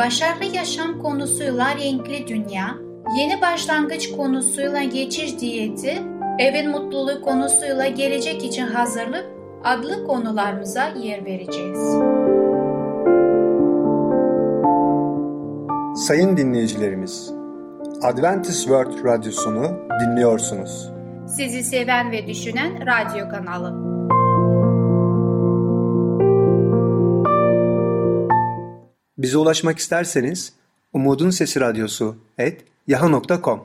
başarılı yaşam konusuyla renkli dünya, yeni başlangıç konusuyla geçiş diyeti, evin mutluluğu konusuyla gelecek için hazırlık adlı konularımıza yer vereceğiz. Sayın dinleyicilerimiz, Adventist World Radyosunu dinliyorsunuz. Sizi seven ve düşünen radyo kanalı. Bize ulaşmak isterseniz Umutun Sesi Radyosu et yaha.com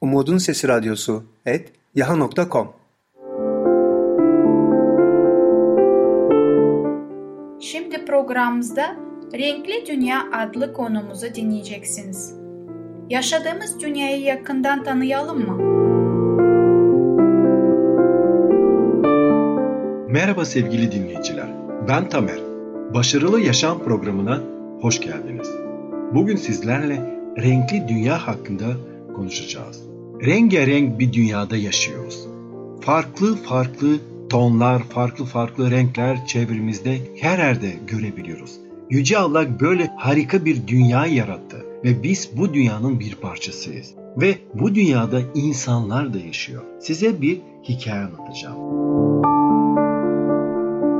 Umutun Sesi Radyosu et yaha.com Şimdi programımızda Renkli Dünya adlı konumuzu dinleyeceksiniz. Yaşadığımız dünyayı yakından tanıyalım mı? Merhaba sevgili dinleyiciler. Ben Tamer. Başarılı Yaşam programına hoş geldiniz. Bugün sizlerle renkli dünya hakkında konuşacağız. Rengarenk bir dünyada yaşıyoruz. Farklı farklı tonlar, farklı farklı renkler çevremizde her yerde görebiliyoruz. Yüce Allah böyle harika bir dünya yarattı ve biz bu dünyanın bir parçasıyız. Ve bu dünyada insanlar da yaşıyor. Size bir hikaye anlatacağım.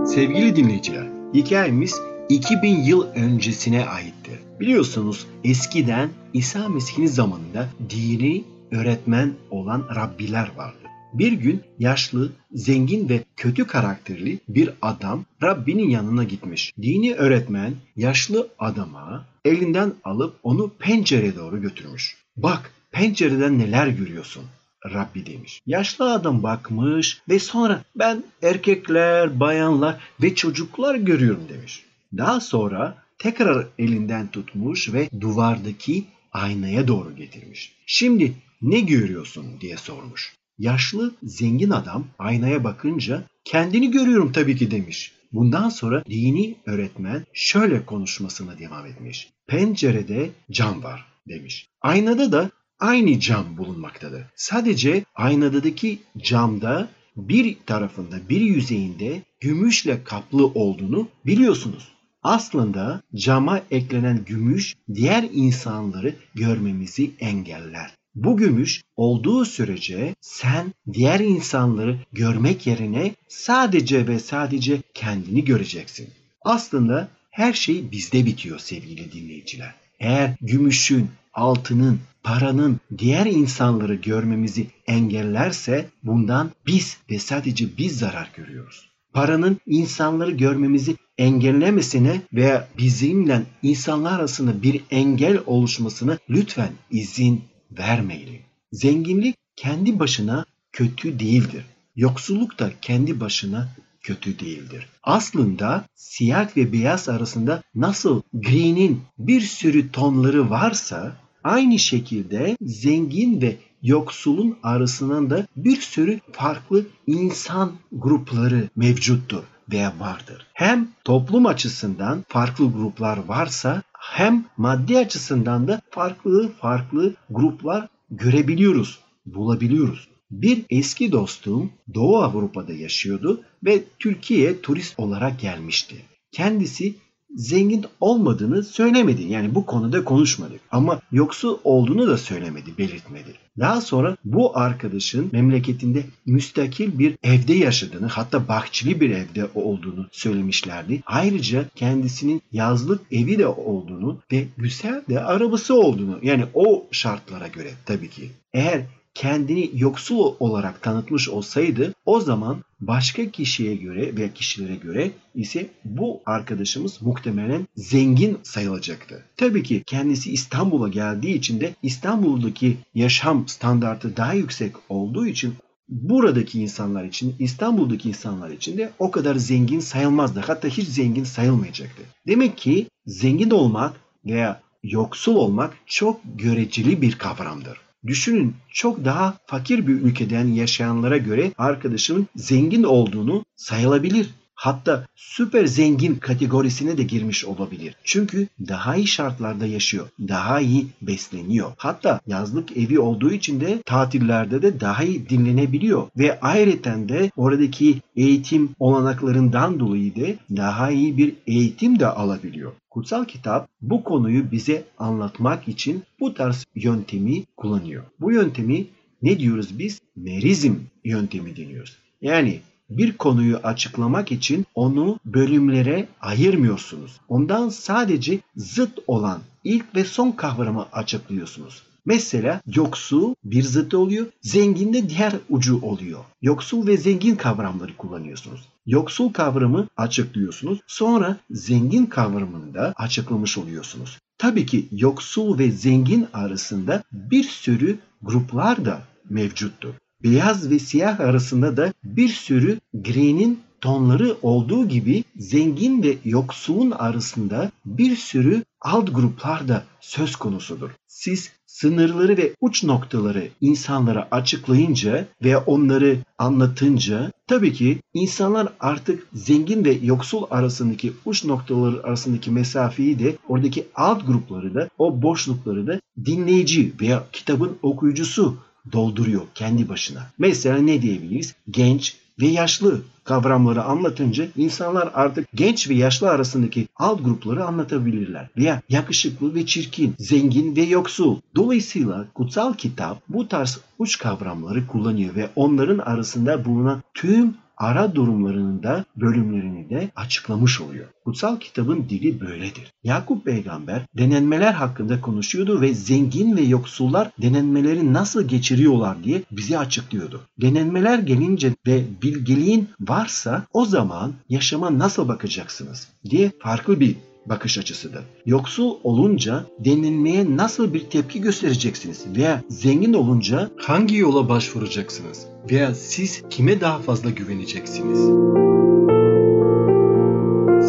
Sevgili dinleyiciler, hikayemiz 2000 yıl öncesine aittir. Biliyorsunuz eskiden İsa Mesih'in zamanında dini öğretmen olan Rabbiler vardı. Bir gün yaşlı, zengin ve kötü karakterli bir adam Rabbinin yanına gitmiş. Dini öğretmen yaşlı adama elinden alıp onu pencereye doğru götürmüş. Bak pencereden neler görüyorsun? Rabbi demiş. Yaşlı adam bakmış ve sonra ben erkekler, bayanlar ve çocuklar görüyorum demiş. Daha sonra tekrar elinden tutmuş ve duvardaki aynaya doğru getirmiş. Şimdi ne görüyorsun diye sormuş. Yaşlı zengin adam aynaya bakınca kendini görüyorum tabii ki demiş. Bundan sonra dini öğretmen şöyle konuşmasına devam etmiş. Pencerede cam var demiş. Aynada da aynı cam bulunmaktadır. Sadece aynadaki camda bir tarafında bir yüzeyinde gümüşle kaplı olduğunu biliyorsunuz. Aslında cama eklenen gümüş diğer insanları görmemizi engeller. Bu gümüş olduğu sürece sen diğer insanları görmek yerine sadece ve sadece kendini göreceksin. Aslında her şey bizde bitiyor sevgili dinleyiciler. Eğer gümüşün, altının, paranın diğer insanları görmemizi engellerse bundan biz ve sadece biz zarar görüyoruz. Paranın insanları görmemizi engellemesine veya bizimle insanlar arasında bir engel oluşmasına lütfen izin vermeyelim. Zenginlik kendi başına kötü değildir. Yoksulluk da kendi başına kötü değildir. Aslında siyah ve beyaz arasında nasıl gri'nin bir sürü tonları varsa aynı şekilde zengin ve yoksulun arasında da bir sürü farklı insan grupları mevcuttur veya vardır. Hem toplum açısından farklı gruplar varsa hem maddi açısından da farklı farklı gruplar görebiliyoruz, bulabiliyoruz. Bir eski dostum Doğu Avrupa'da yaşıyordu ve Türkiye'ye turist olarak gelmişti. Kendisi zengin olmadığını söylemedi. Yani bu konuda konuşmadık. Ama yoksul olduğunu da söylemedi, belirtmedi. Daha sonra bu arkadaşın memleketinde müstakil bir evde yaşadığını hatta bahçeli bir evde olduğunu söylemişlerdi. Ayrıca kendisinin yazlık evi de olduğunu ve güzel de arabası olduğunu yani o şartlara göre tabii ki. Eğer kendini yoksul olarak tanıtmış olsaydı o zaman başka kişiye göre veya kişilere göre ise bu arkadaşımız muhtemelen zengin sayılacaktı. Tabii ki kendisi İstanbul'a geldiği için de İstanbul'daki yaşam standartı daha yüksek olduğu için buradaki insanlar için, İstanbul'daki insanlar için de o kadar zengin sayılmazdı. Hatta hiç zengin sayılmayacaktı. Demek ki zengin olmak veya yoksul olmak çok göreceli bir kavramdır. Düşünün çok daha fakir bir ülkeden yaşayanlara göre arkadaşımın zengin olduğunu sayılabilir. Hatta süper zengin kategorisine de girmiş olabilir. Çünkü daha iyi şartlarda yaşıyor. Daha iyi besleniyor. Hatta yazlık evi olduğu için de tatillerde de daha iyi dinlenebiliyor. Ve ayrıca de oradaki eğitim olanaklarından dolayı da daha iyi bir eğitim de alabiliyor. Kutsal kitap bu konuyu bize anlatmak için bu tarz yöntemi kullanıyor. Bu yöntemi ne diyoruz biz? Merizm yöntemi deniyoruz. Yani bir konuyu açıklamak için onu bölümlere ayırmıyorsunuz. Ondan sadece zıt olan ilk ve son kavramı açıklıyorsunuz. Mesela yoksul bir zıttı oluyor, zengin de diğer ucu oluyor. Yoksul ve zengin kavramları kullanıyorsunuz. Yoksul kavramı açıklıyorsunuz, sonra zengin kavramını da açıklamış oluyorsunuz. Tabii ki yoksul ve zengin arasında bir sürü gruplar da mevcuttur beyaz ve siyah arasında da bir sürü gri'nin tonları olduğu gibi zengin ve yoksulun arasında bir sürü alt gruplar da söz konusudur. Siz sınırları ve uç noktaları insanlara açıklayınca ve onları anlatınca tabii ki insanlar artık zengin ve yoksul arasındaki uç noktaları arasındaki mesafeyi de oradaki alt grupları da o boşlukları da dinleyici veya kitabın okuyucusu dolduruyor kendi başına. Mesela ne diyebiliriz? Genç ve yaşlı kavramları anlatınca insanlar artık genç ve yaşlı arasındaki alt grupları anlatabilirler. Veya yakışıklı ve çirkin, zengin ve yoksul. Dolayısıyla kutsal kitap bu tarz uç kavramları kullanıyor ve onların arasında bulunan tüm ara durumlarının da bölümlerini de açıklamış oluyor. Kutsal kitabın dili böyledir. Yakup peygamber denenmeler hakkında konuşuyordu ve zengin ve yoksullar denenmeleri nasıl geçiriyorlar diye bize açıklıyordu. Denenmeler gelince ve bilgeliğin varsa o zaman yaşama nasıl bakacaksınız diye farklı bir bakış açısıdır. Yoksul olunca denilmeye nasıl bir tepki göstereceksiniz veya zengin olunca hangi yola başvuracaksınız veya siz kime daha fazla güveneceksiniz?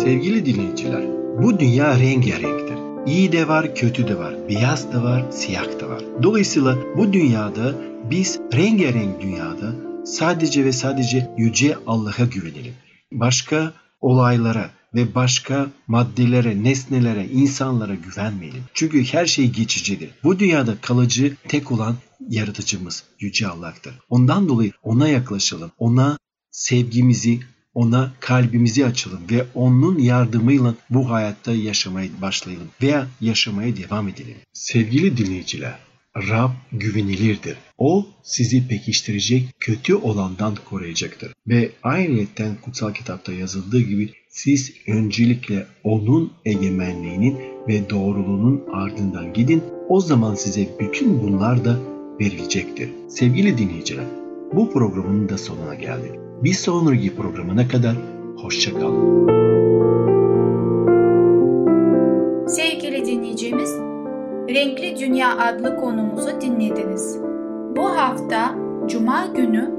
Sevgili dinleyiciler, bu dünya rengarenktir. İyi de var, kötü de var, beyaz da var, siyah da var. Dolayısıyla bu dünyada biz rengarenk dünyada sadece ve sadece yüce Allah'a güvenelim. Başka olaylara, ve başka maddelere, nesnelere, insanlara güvenmeyelim. Çünkü her şey geçicidir. Bu dünyada kalıcı tek olan yaratıcımız Yüce Allah'tır. Ondan dolayı ona yaklaşalım. Ona sevgimizi, ona kalbimizi açalım ve onun yardımıyla bu hayatta yaşamaya başlayalım veya yaşamaya devam edelim. Sevgili dinleyiciler, Rab güvenilirdir. O sizi pekiştirecek, kötü olandan koruyacaktır. Ve ayrıyetten kutsal kitapta yazıldığı gibi siz öncelikle onun egemenliğinin ve doğruluğunun ardından gidin. O zaman size bütün bunlar da verilecektir. Sevgili dinleyiciler, bu programın da sonuna geldik. Bir sonraki programına kadar hoşçakalın. Renkli Dünya adlı konumuzu dinlediniz. Bu hafta Cuma günü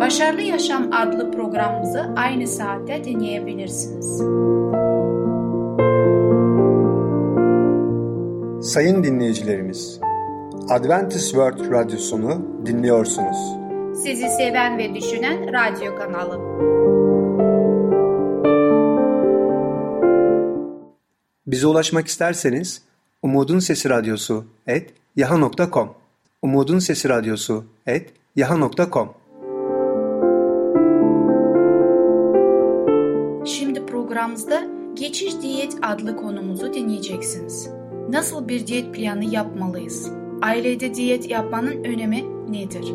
Başarılı Yaşam adlı programımızı aynı saatte dinleyebilirsiniz. Sayın dinleyicilerimiz, Adventist World Radyosunu dinliyorsunuz. Sizi seven ve düşünen radyo kanalı. Bize ulaşmak isterseniz Umutun Sesi Radyosu et yaha.com Umutun Sesi Radyosu et yaha.com Şimdi programımızda Geçiş Diyet adlı konumuzu dinleyeceksiniz. Nasıl bir diyet planı yapmalıyız? Ailede diyet yapmanın önemi nedir?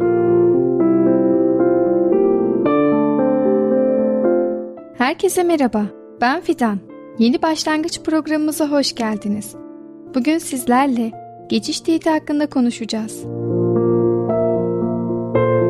Herkese merhaba, ben Fidan. Yeni başlangıç programımıza hoş geldiniz. Bugün sizlerle geçiş diyeti hakkında konuşacağız.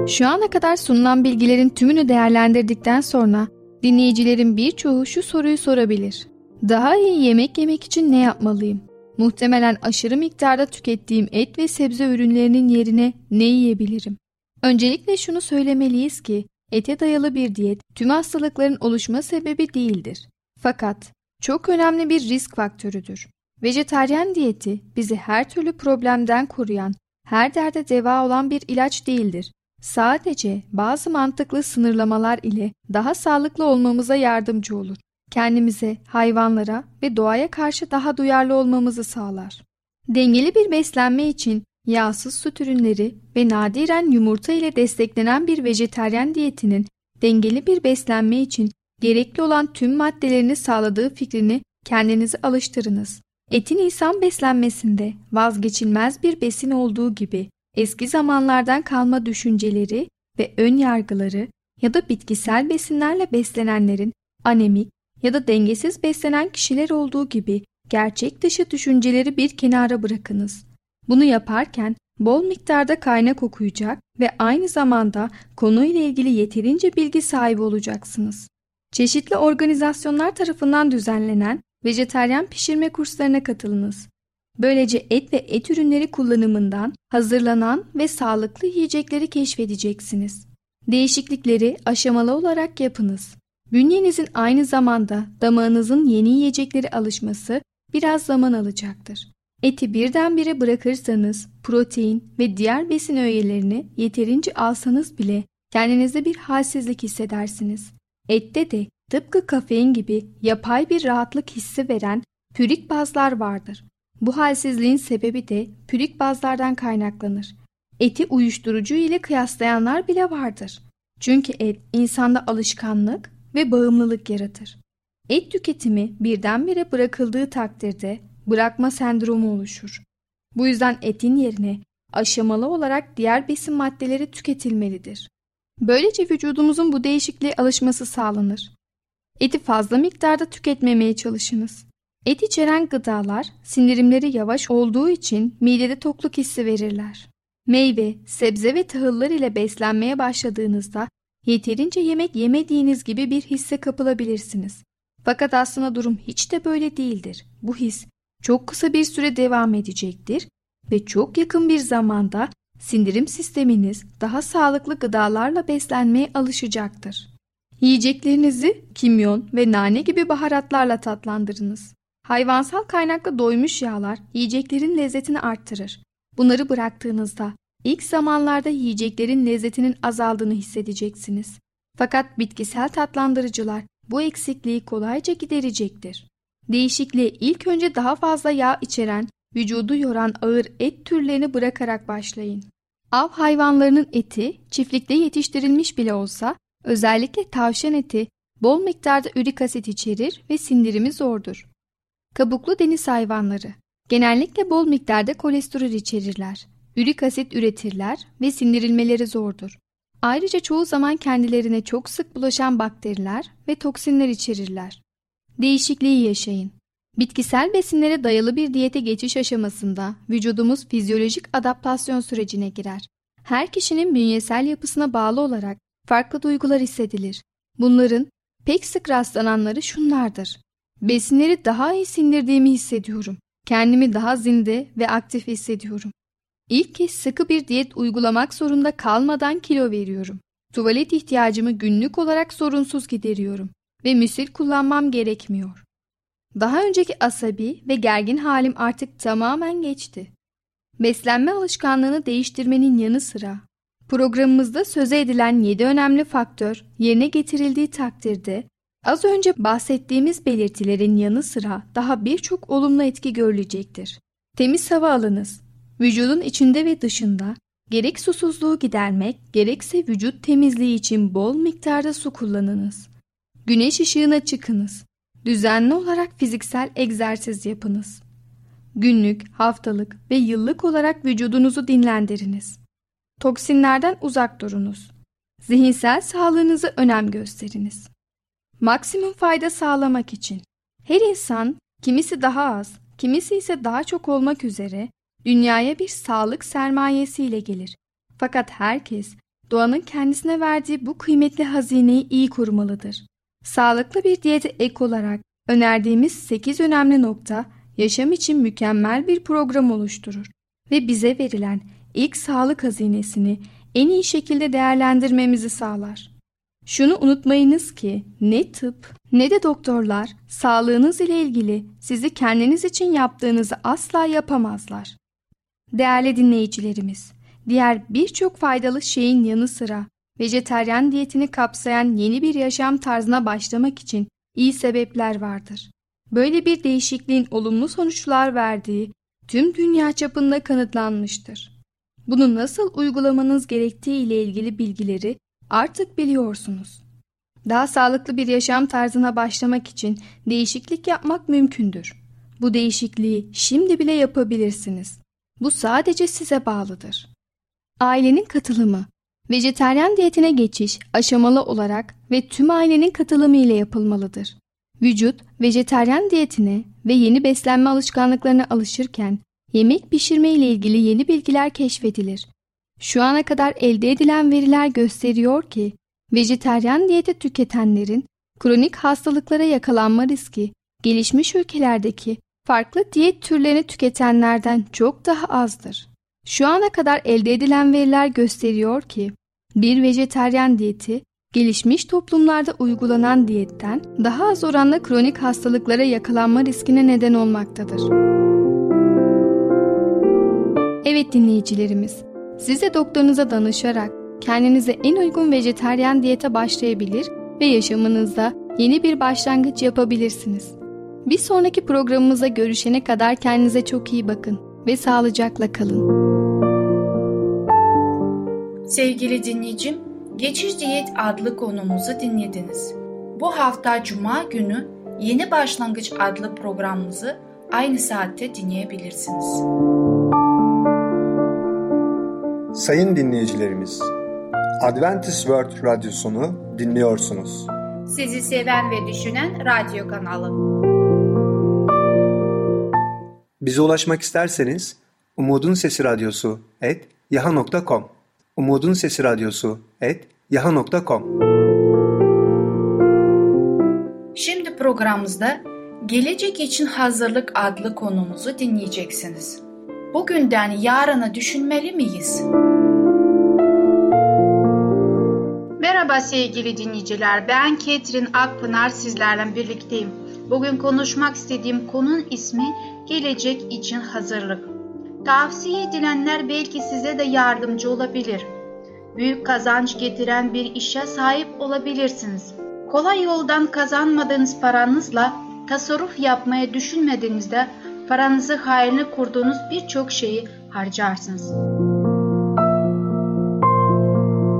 Şu ana kadar sunulan bilgilerin tümünü değerlendirdikten sonra dinleyicilerin birçoğu şu soruyu sorabilir. Daha iyi yemek yemek için ne yapmalıyım? Muhtemelen aşırı miktarda tükettiğim et ve sebze ürünlerinin yerine ne yiyebilirim? Öncelikle şunu söylemeliyiz ki ete dayalı bir diyet tüm hastalıkların oluşma sebebi değildir. Fakat çok önemli bir risk faktörüdür. Vejetaryen diyeti bizi her türlü problemden koruyan, her derde deva olan bir ilaç değildir. Sadece bazı mantıklı sınırlamalar ile daha sağlıklı olmamıza yardımcı olur. Kendimize, hayvanlara ve doğaya karşı daha duyarlı olmamızı sağlar. Dengeli bir beslenme için yağsız süt ürünleri ve nadiren yumurta ile desteklenen bir vejeteryan diyetinin dengeli bir beslenme için gerekli olan tüm maddelerini sağladığı fikrini kendinizi alıştırınız. Etin insan beslenmesinde vazgeçilmez bir besin olduğu gibi eski zamanlardan kalma düşünceleri ve ön yargıları ya da bitkisel besinlerle beslenenlerin anemik ya da dengesiz beslenen kişiler olduğu gibi gerçek dışı düşünceleri bir kenara bırakınız. Bunu yaparken bol miktarda kaynak okuyacak ve aynı zamanda konuyla ilgili yeterince bilgi sahibi olacaksınız. Çeşitli organizasyonlar tarafından düzenlenen vejeteryan pişirme kurslarına katılınız. Böylece et ve et ürünleri kullanımından hazırlanan ve sağlıklı yiyecekleri keşfedeceksiniz. Değişiklikleri aşamalı olarak yapınız. Bünyenizin aynı zamanda damağınızın yeni yiyecekleri alışması biraz zaman alacaktır. Eti birdenbire bırakırsanız protein ve diğer besin öğelerini yeterince alsanız bile kendinizde bir halsizlik hissedersiniz. Ette de tıpkı kafein gibi yapay bir rahatlık hissi veren pürik bazlar vardır. Bu halsizliğin sebebi de pürik bazlardan kaynaklanır. Eti uyuşturucu ile kıyaslayanlar bile vardır. Çünkü et insanda alışkanlık ve bağımlılık yaratır. Et tüketimi birdenbire bırakıldığı takdirde bırakma sendromu oluşur. Bu yüzden etin yerine aşamalı olarak diğer besin maddeleri tüketilmelidir. Böylece vücudumuzun bu değişikliğe alışması sağlanır. Eti fazla miktarda tüketmemeye çalışınız. Et içeren gıdalar sindirimleri yavaş olduğu için midede tokluk hissi verirler. Meyve, sebze ve tahıllar ile beslenmeye başladığınızda yeterince yemek yemediğiniz gibi bir hisse kapılabilirsiniz. Fakat aslında durum hiç de böyle değildir. Bu his çok kısa bir süre devam edecektir ve çok yakın bir zamanda sindirim sisteminiz daha sağlıklı gıdalarla beslenmeye alışacaktır. Yiyeceklerinizi kimyon ve nane gibi baharatlarla tatlandırınız. Hayvansal kaynaklı doymuş yağlar yiyeceklerin lezzetini arttırır. Bunları bıraktığınızda ilk zamanlarda yiyeceklerin lezzetinin azaldığını hissedeceksiniz. Fakat bitkisel tatlandırıcılar bu eksikliği kolayca giderecektir. Değişikliğe ilk önce daha fazla yağ içeren, vücudu yoran ağır et türlerini bırakarak başlayın. Av hayvanlarının eti çiftlikte yetiştirilmiş bile olsa özellikle tavşan eti bol miktarda ürik asit içerir ve sindirimi zordur. Kabuklu deniz hayvanları genellikle bol miktarda kolesterol içerirler. Ürik asit üretirler ve sindirilmeleri zordur. Ayrıca çoğu zaman kendilerine çok sık bulaşan bakteriler ve toksinler içerirler. Değişikliği yaşayın. Bitkisel besinlere dayalı bir diyete geçiş aşamasında vücudumuz fizyolojik adaptasyon sürecine girer. Her kişinin bünyesel yapısına bağlı olarak farklı duygular hissedilir. Bunların pek sık rastlananları şunlardır. Besinleri daha iyi sindirdiğimi hissediyorum. Kendimi daha zinde ve aktif hissediyorum. İlk kez sıkı bir diyet uygulamak zorunda kalmadan kilo veriyorum. Tuvalet ihtiyacımı günlük olarak sorunsuz gideriyorum ve müsil kullanmam gerekmiyor. Daha önceki asabi ve gergin halim artık tamamen geçti. Beslenme alışkanlığını değiştirmenin yanı sıra programımızda söze edilen 7 önemli faktör yerine getirildiği takdirde az önce bahsettiğimiz belirtilerin yanı sıra daha birçok olumlu etki görülecektir. Temiz hava alınız. Vücudun içinde ve dışında gerek susuzluğu gidermek gerekse vücut temizliği için bol miktarda su kullanınız. Güneş ışığına çıkınız. Düzenli olarak fiziksel egzersiz yapınız. Günlük, haftalık ve yıllık olarak vücudunuzu dinlendiriniz. Toksinlerden uzak durunuz. Zihinsel sağlığınızı önem gösteriniz. Maksimum fayda sağlamak için her insan kimisi daha az, kimisi ise daha çok olmak üzere dünyaya bir sağlık sermayesiyle gelir. Fakat herkes doğanın kendisine verdiği bu kıymetli hazineyi iyi korumalıdır. Sağlıklı bir diyete ek olarak önerdiğimiz 8 önemli nokta yaşam için mükemmel bir program oluşturur ve bize verilen ilk sağlık hazinesini en iyi şekilde değerlendirmemizi sağlar. Şunu unutmayınız ki ne tıp, ne de doktorlar sağlığınız ile ilgili sizi kendiniz için yaptığınızı asla yapamazlar. Değerli dinleyicilerimiz, diğer birçok faydalı şeyin yanı sıra vejeteryan diyetini kapsayan yeni bir yaşam tarzına başlamak için iyi sebepler vardır. Böyle bir değişikliğin olumlu sonuçlar verdiği tüm dünya çapında kanıtlanmıştır. Bunu nasıl uygulamanız gerektiği ile ilgili bilgileri artık biliyorsunuz. Daha sağlıklı bir yaşam tarzına başlamak için değişiklik yapmak mümkündür. Bu değişikliği şimdi bile yapabilirsiniz. Bu sadece size bağlıdır. Ailenin katılımı Vejeteryan diyetine geçiş aşamalı olarak ve tüm ailenin katılımı ile yapılmalıdır. Vücut vejeteryan diyetine ve yeni beslenme alışkanlıklarına alışırken yemek pişirme ile ilgili yeni bilgiler keşfedilir. Şu ana kadar elde edilen veriler gösteriyor ki vejeteryan diyeti tüketenlerin kronik hastalıklara yakalanma riski gelişmiş ülkelerdeki farklı diyet türlerini tüketenlerden çok daha azdır. Şu ana kadar elde edilen veriler gösteriyor ki bir vejeteryan diyeti gelişmiş toplumlarda uygulanan diyetten daha az oranda kronik hastalıklara yakalanma riskine neden olmaktadır. Evet dinleyicilerimiz, siz de doktorunuza danışarak kendinize en uygun vejeteryan diyete başlayabilir ve yaşamınızda yeni bir başlangıç yapabilirsiniz. Bir sonraki programımıza görüşene kadar kendinize çok iyi bakın ve sağlıcakla kalın. Sevgili dinleyicim, Geçiş Diyet adlı konumuzu dinlediniz. Bu hafta Cuma günü Yeni Başlangıç adlı programımızı aynı saatte dinleyebilirsiniz. Sayın dinleyicilerimiz, Adventist World Radyosunu dinliyorsunuz. Sizi seven ve düşünen radyo kanalı. Bize ulaşmak isterseniz Umutun Sesi Radyosu et yaha.com Umutun Sesi Radyosu et yaha.com Şimdi programımızda Gelecek için Hazırlık adlı konumuzu dinleyeceksiniz. Bugünden yarını düşünmeli miyiz? Merhaba sevgili dinleyiciler, ben Ketrin Akpınar sizlerle birlikteyim. Bugün konuşmak istediğim konunun ismi Gelecek için Hazırlık. Tavsiye edilenler belki size de yardımcı olabilir. Büyük kazanç getiren bir işe sahip olabilirsiniz. Kolay yoldan kazanmadığınız paranızla tasarruf yapmaya düşünmediğinizde paranızı hayırlı kurduğunuz birçok şeyi harcarsınız.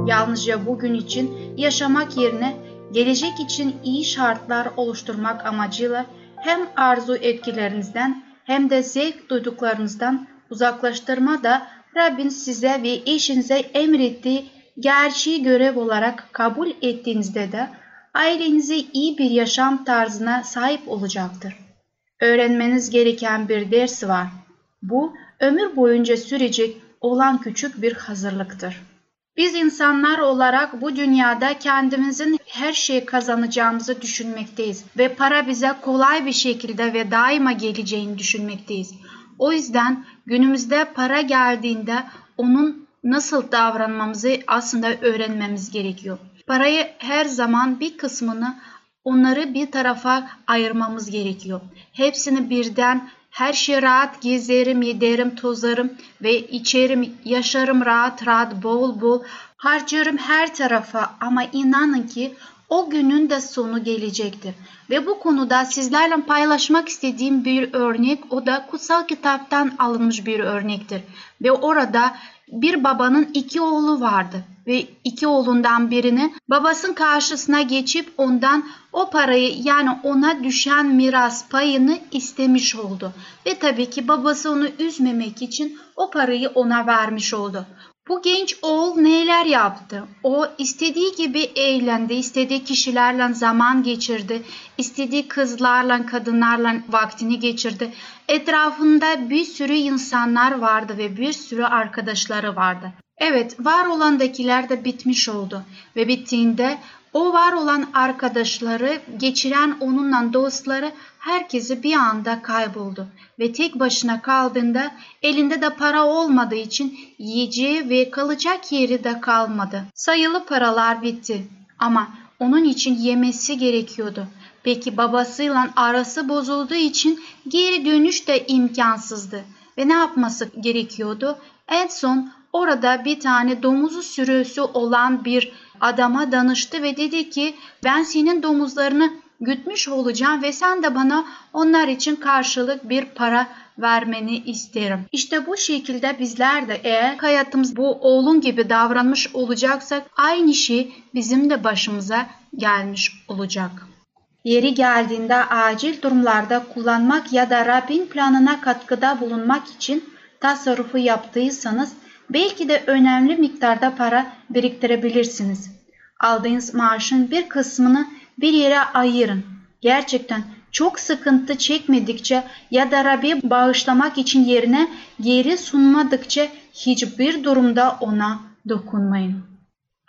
Yalnızca bugün için yaşamak yerine gelecek için iyi şartlar oluşturmak amacıyla hem arzu etkilerinizden hem de zevk duyduklarınızdan uzaklaştırma da Rabbin size ve eşinize emrettiği gerçeği görev olarak kabul ettiğinizde de ailenize iyi bir yaşam tarzına sahip olacaktır. Öğrenmeniz gereken bir ders var. Bu ömür boyunca sürecek olan küçük bir hazırlıktır. Biz insanlar olarak bu dünyada kendimizin her şeyi kazanacağımızı düşünmekteyiz ve para bize kolay bir şekilde ve daima geleceğini düşünmekteyiz. O yüzden günümüzde para geldiğinde onun nasıl davranmamızı aslında öğrenmemiz gerekiyor. Parayı her zaman bir kısmını onları bir tarafa ayırmamız gerekiyor. Hepsini birden her şey rahat gezerim, yederim, tozarım ve içerim, yaşarım rahat rahat, bol bol harcarım her tarafa ama inanın ki o günün de sonu gelecektir. Ve bu konuda sizlerle paylaşmak istediğim bir örnek o da kutsal kitaptan alınmış bir örnektir. Ve orada bir babanın iki oğlu vardı ve iki oğlundan birini babasının karşısına geçip ondan o parayı yani ona düşen miras payını istemiş oldu. Ve tabii ki babası onu üzmemek için o parayı ona vermiş oldu. Bu genç oğul neler yaptı? O istediği gibi eğlendi, istediği kişilerle zaman geçirdi, istediği kızlarla, kadınlarla vaktini geçirdi. Etrafında bir sürü insanlar vardı ve bir sürü arkadaşları vardı. Evet, var olandakiler de bitmiş oldu ve bittiğinde o var olan arkadaşları, geçiren onunla dostları herkesi bir anda kayboldu ve tek başına kaldığında elinde de para olmadığı için yiyeceği ve kalacak yeri de kalmadı. Sayılı paralar bitti ama onun için yemesi gerekiyordu. Peki babasıyla arası bozulduğu için geri dönüş de imkansızdı. Ve ne yapması gerekiyordu? En son orada bir tane domuzu sürüsü olan bir adama danıştı ve dedi ki ben senin domuzlarını gütmüş olacağım ve sen de bana onlar için karşılık bir para vermeni isterim. İşte bu şekilde bizler de eğer hayatımız bu oğlun gibi davranmış olacaksak aynı şey bizim de başımıza gelmiş olacak. Yeri geldiğinde acil durumlarda kullanmak ya da Rabbin planına katkıda bulunmak için tasarrufu yaptıysanız belki de önemli miktarda para biriktirebilirsiniz. Aldığınız maaşın bir kısmını bir yere ayırın. Gerçekten çok sıkıntı çekmedikçe ya da Rabbi bağışlamak için yerine geri sunmadıkça hiçbir durumda ona dokunmayın.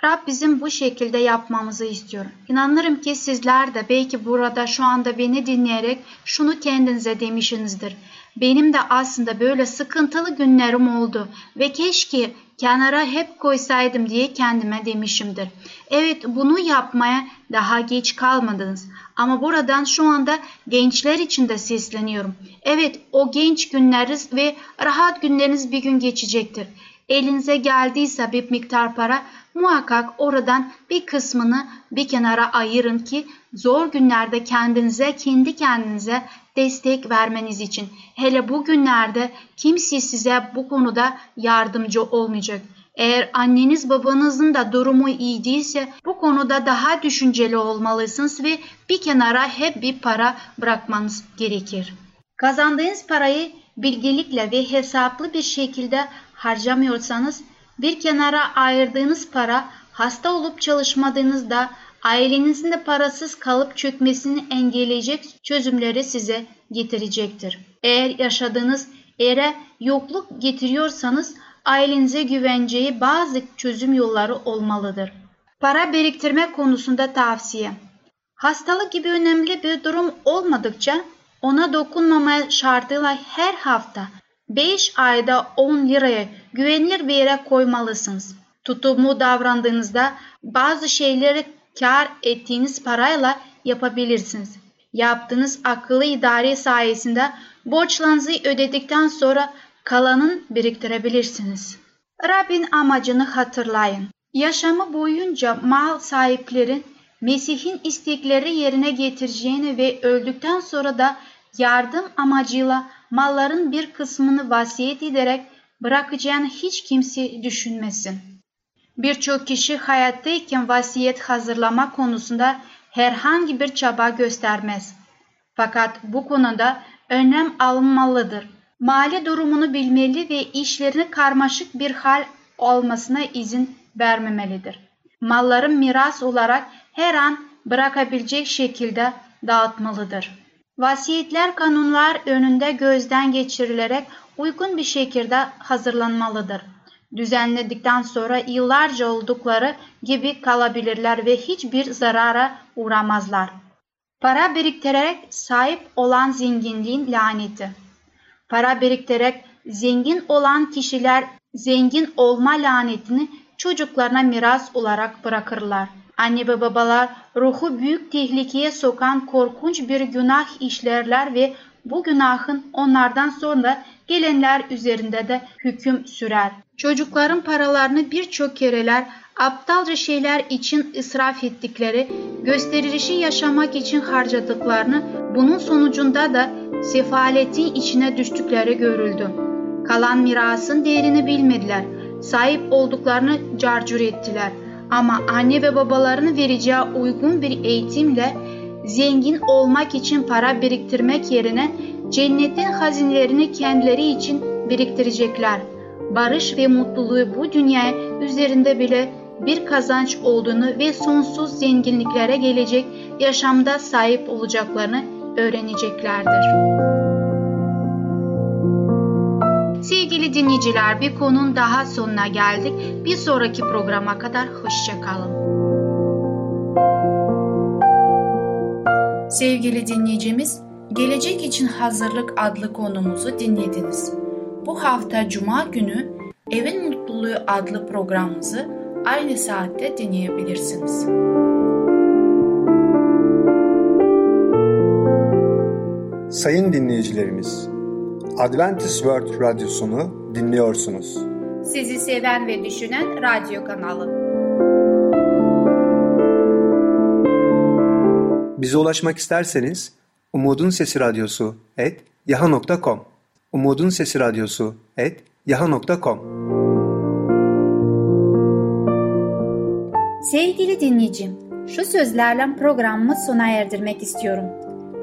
Rab bizim bu şekilde yapmamızı istiyor. İnanırım ki sizler de belki burada şu anda beni dinleyerek şunu kendinize demişsinizdir. Benim de aslında böyle sıkıntılı günlerim oldu ve keşke kenara hep koysaydım diye kendime demişimdir. Evet bunu yapmaya daha geç kalmadınız. Ama buradan şu anda gençler için de sesleniyorum. Evet o genç günleriniz ve rahat günleriniz bir gün geçecektir. Elinize geldiyse bir miktar para muhakkak oradan bir kısmını bir kenara ayırın ki zor günlerde kendinize kendi kendinize destek vermeniz için. Hele bu günlerde kimse size bu konuda yardımcı olmayacak. Eğer anneniz babanızın da durumu iyi değilse bu konuda daha düşünceli olmalısınız ve bir kenara hep bir para bırakmanız gerekir. Kazandığınız parayı bilgelikle ve hesaplı bir şekilde harcamıyorsanız bir kenara ayırdığınız para hasta olup çalışmadığınızda ailenizin de parasız kalıp çökmesini engelleyecek çözümleri size getirecektir. Eğer yaşadığınız yere yokluk getiriyorsanız ailenize güvenceyi bazı çözüm yolları olmalıdır. Para biriktirme konusunda tavsiye. Hastalık gibi önemli bir durum olmadıkça ona dokunmamaya şartıyla her hafta 5 ayda 10 liraya güvenilir bir yere koymalısınız. Tutumlu davrandığınızda bazı şeyleri kar ettiğiniz parayla yapabilirsiniz. Yaptığınız akıllı idare sayesinde borçlarınızı ödedikten sonra kalanın biriktirebilirsiniz. Rabbin amacını hatırlayın. Yaşamı boyunca mal sahiplerin Mesih'in istekleri yerine getireceğini ve öldükten sonra da yardım amacıyla malların bir kısmını vasiyet ederek bırakacağını hiç kimse düşünmesin. Birçok kişi hayattayken vasiyet hazırlama konusunda herhangi bir çaba göstermez. Fakat bu konuda önlem alınmalıdır. Mali durumunu bilmeli ve işlerini karmaşık bir hal olmasına izin vermemelidir. Malların miras olarak her an bırakabilecek şekilde dağıtmalıdır. Vasiyetler kanunlar önünde gözden geçirilerek uygun bir şekilde hazırlanmalıdır. Düzenledikten sonra yıllarca oldukları gibi kalabilirler ve hiçbir zarara uğramazlar. Para biriktirerek sahip olan zenginliğin laneti. Para biriktirerek zengin olan kişiler zengin olma lanetini çocuklarına miras olarak bırakırlar. Anne ve babalar ruhu büyük tehlikeye sokan korkunç bir günah işlerler ve bu günahın onlardan sonra gelenler üzerinde de hüküm sürer. Çocukların paralarını birçok kereler aptalca şeyler için israf ettikleri, gösterişi yaşamak için harcadıklarını, bunun sonucunda da sefaletin içine düştükleri görüldü. Kalan mirasın değerini bilmediler, sahip olduklarını carcur ettiler. Ama anne ve babalarını vereceği uygun bir eğitimle zengin olmak için para biriktirmek yerine cennetin hazinelerini kendileri için biriktirecekler. Barış ve mutluluğu bu dünya üzerinde bile bir kazanç olduğunu ve sonsuz zenginliklere gelecek yaşamda sahip olacaklarını öğreneceklerdir. Sevgili dinleyiciler bir konunun daha sonuna geldik. Bir sonraki programa kadar hoşçakalın. Sevgili dinleyicimiz, Gelecek için Hazırlık adlı konumuzu dinlediniz. Bu hafta Cuma günü Evin Mutluluğu adlı programımızı aynı saatte dinleyebilirsiniz. Sayın dinleyicilerimiz, Adventist World Radyosunu dinliyorsunuz. Sizi seven ve düşünen radyo kanalı. Bize ulaşmak isterseniz Umutun Sesi Radyosu et yaha.com Umutun Sesi Radyosu et yaha.com Sevgili dinleyicim, şu sözlerle programımı sona erdirmek istiyorum.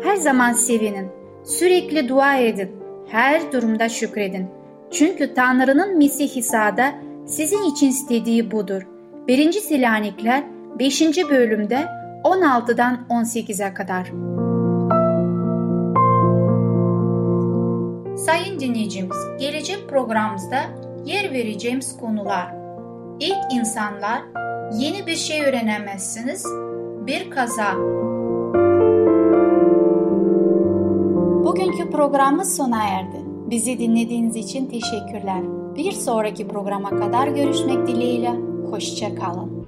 Her zaman sevinin, sürekli dua edin, her durumda şükredin. Çünkü Tanrı'nın Mesih İsa'da sizin için istediği budur. 1. Selanikler 5. bölümde 16'dan 18'e kadar. Sayın dinleyicimiz, gelecek programımızda yer vereceğimiz konular. İlk insanlar, yeni bir şey öğrenemezsiniz, bir kaza. Bugünkü programımız sona erdi. Bizi dinlediğiniz için teşekkürler. Bir sonraki programa kadar görüşmek dileğiyle. Hoşçakalın.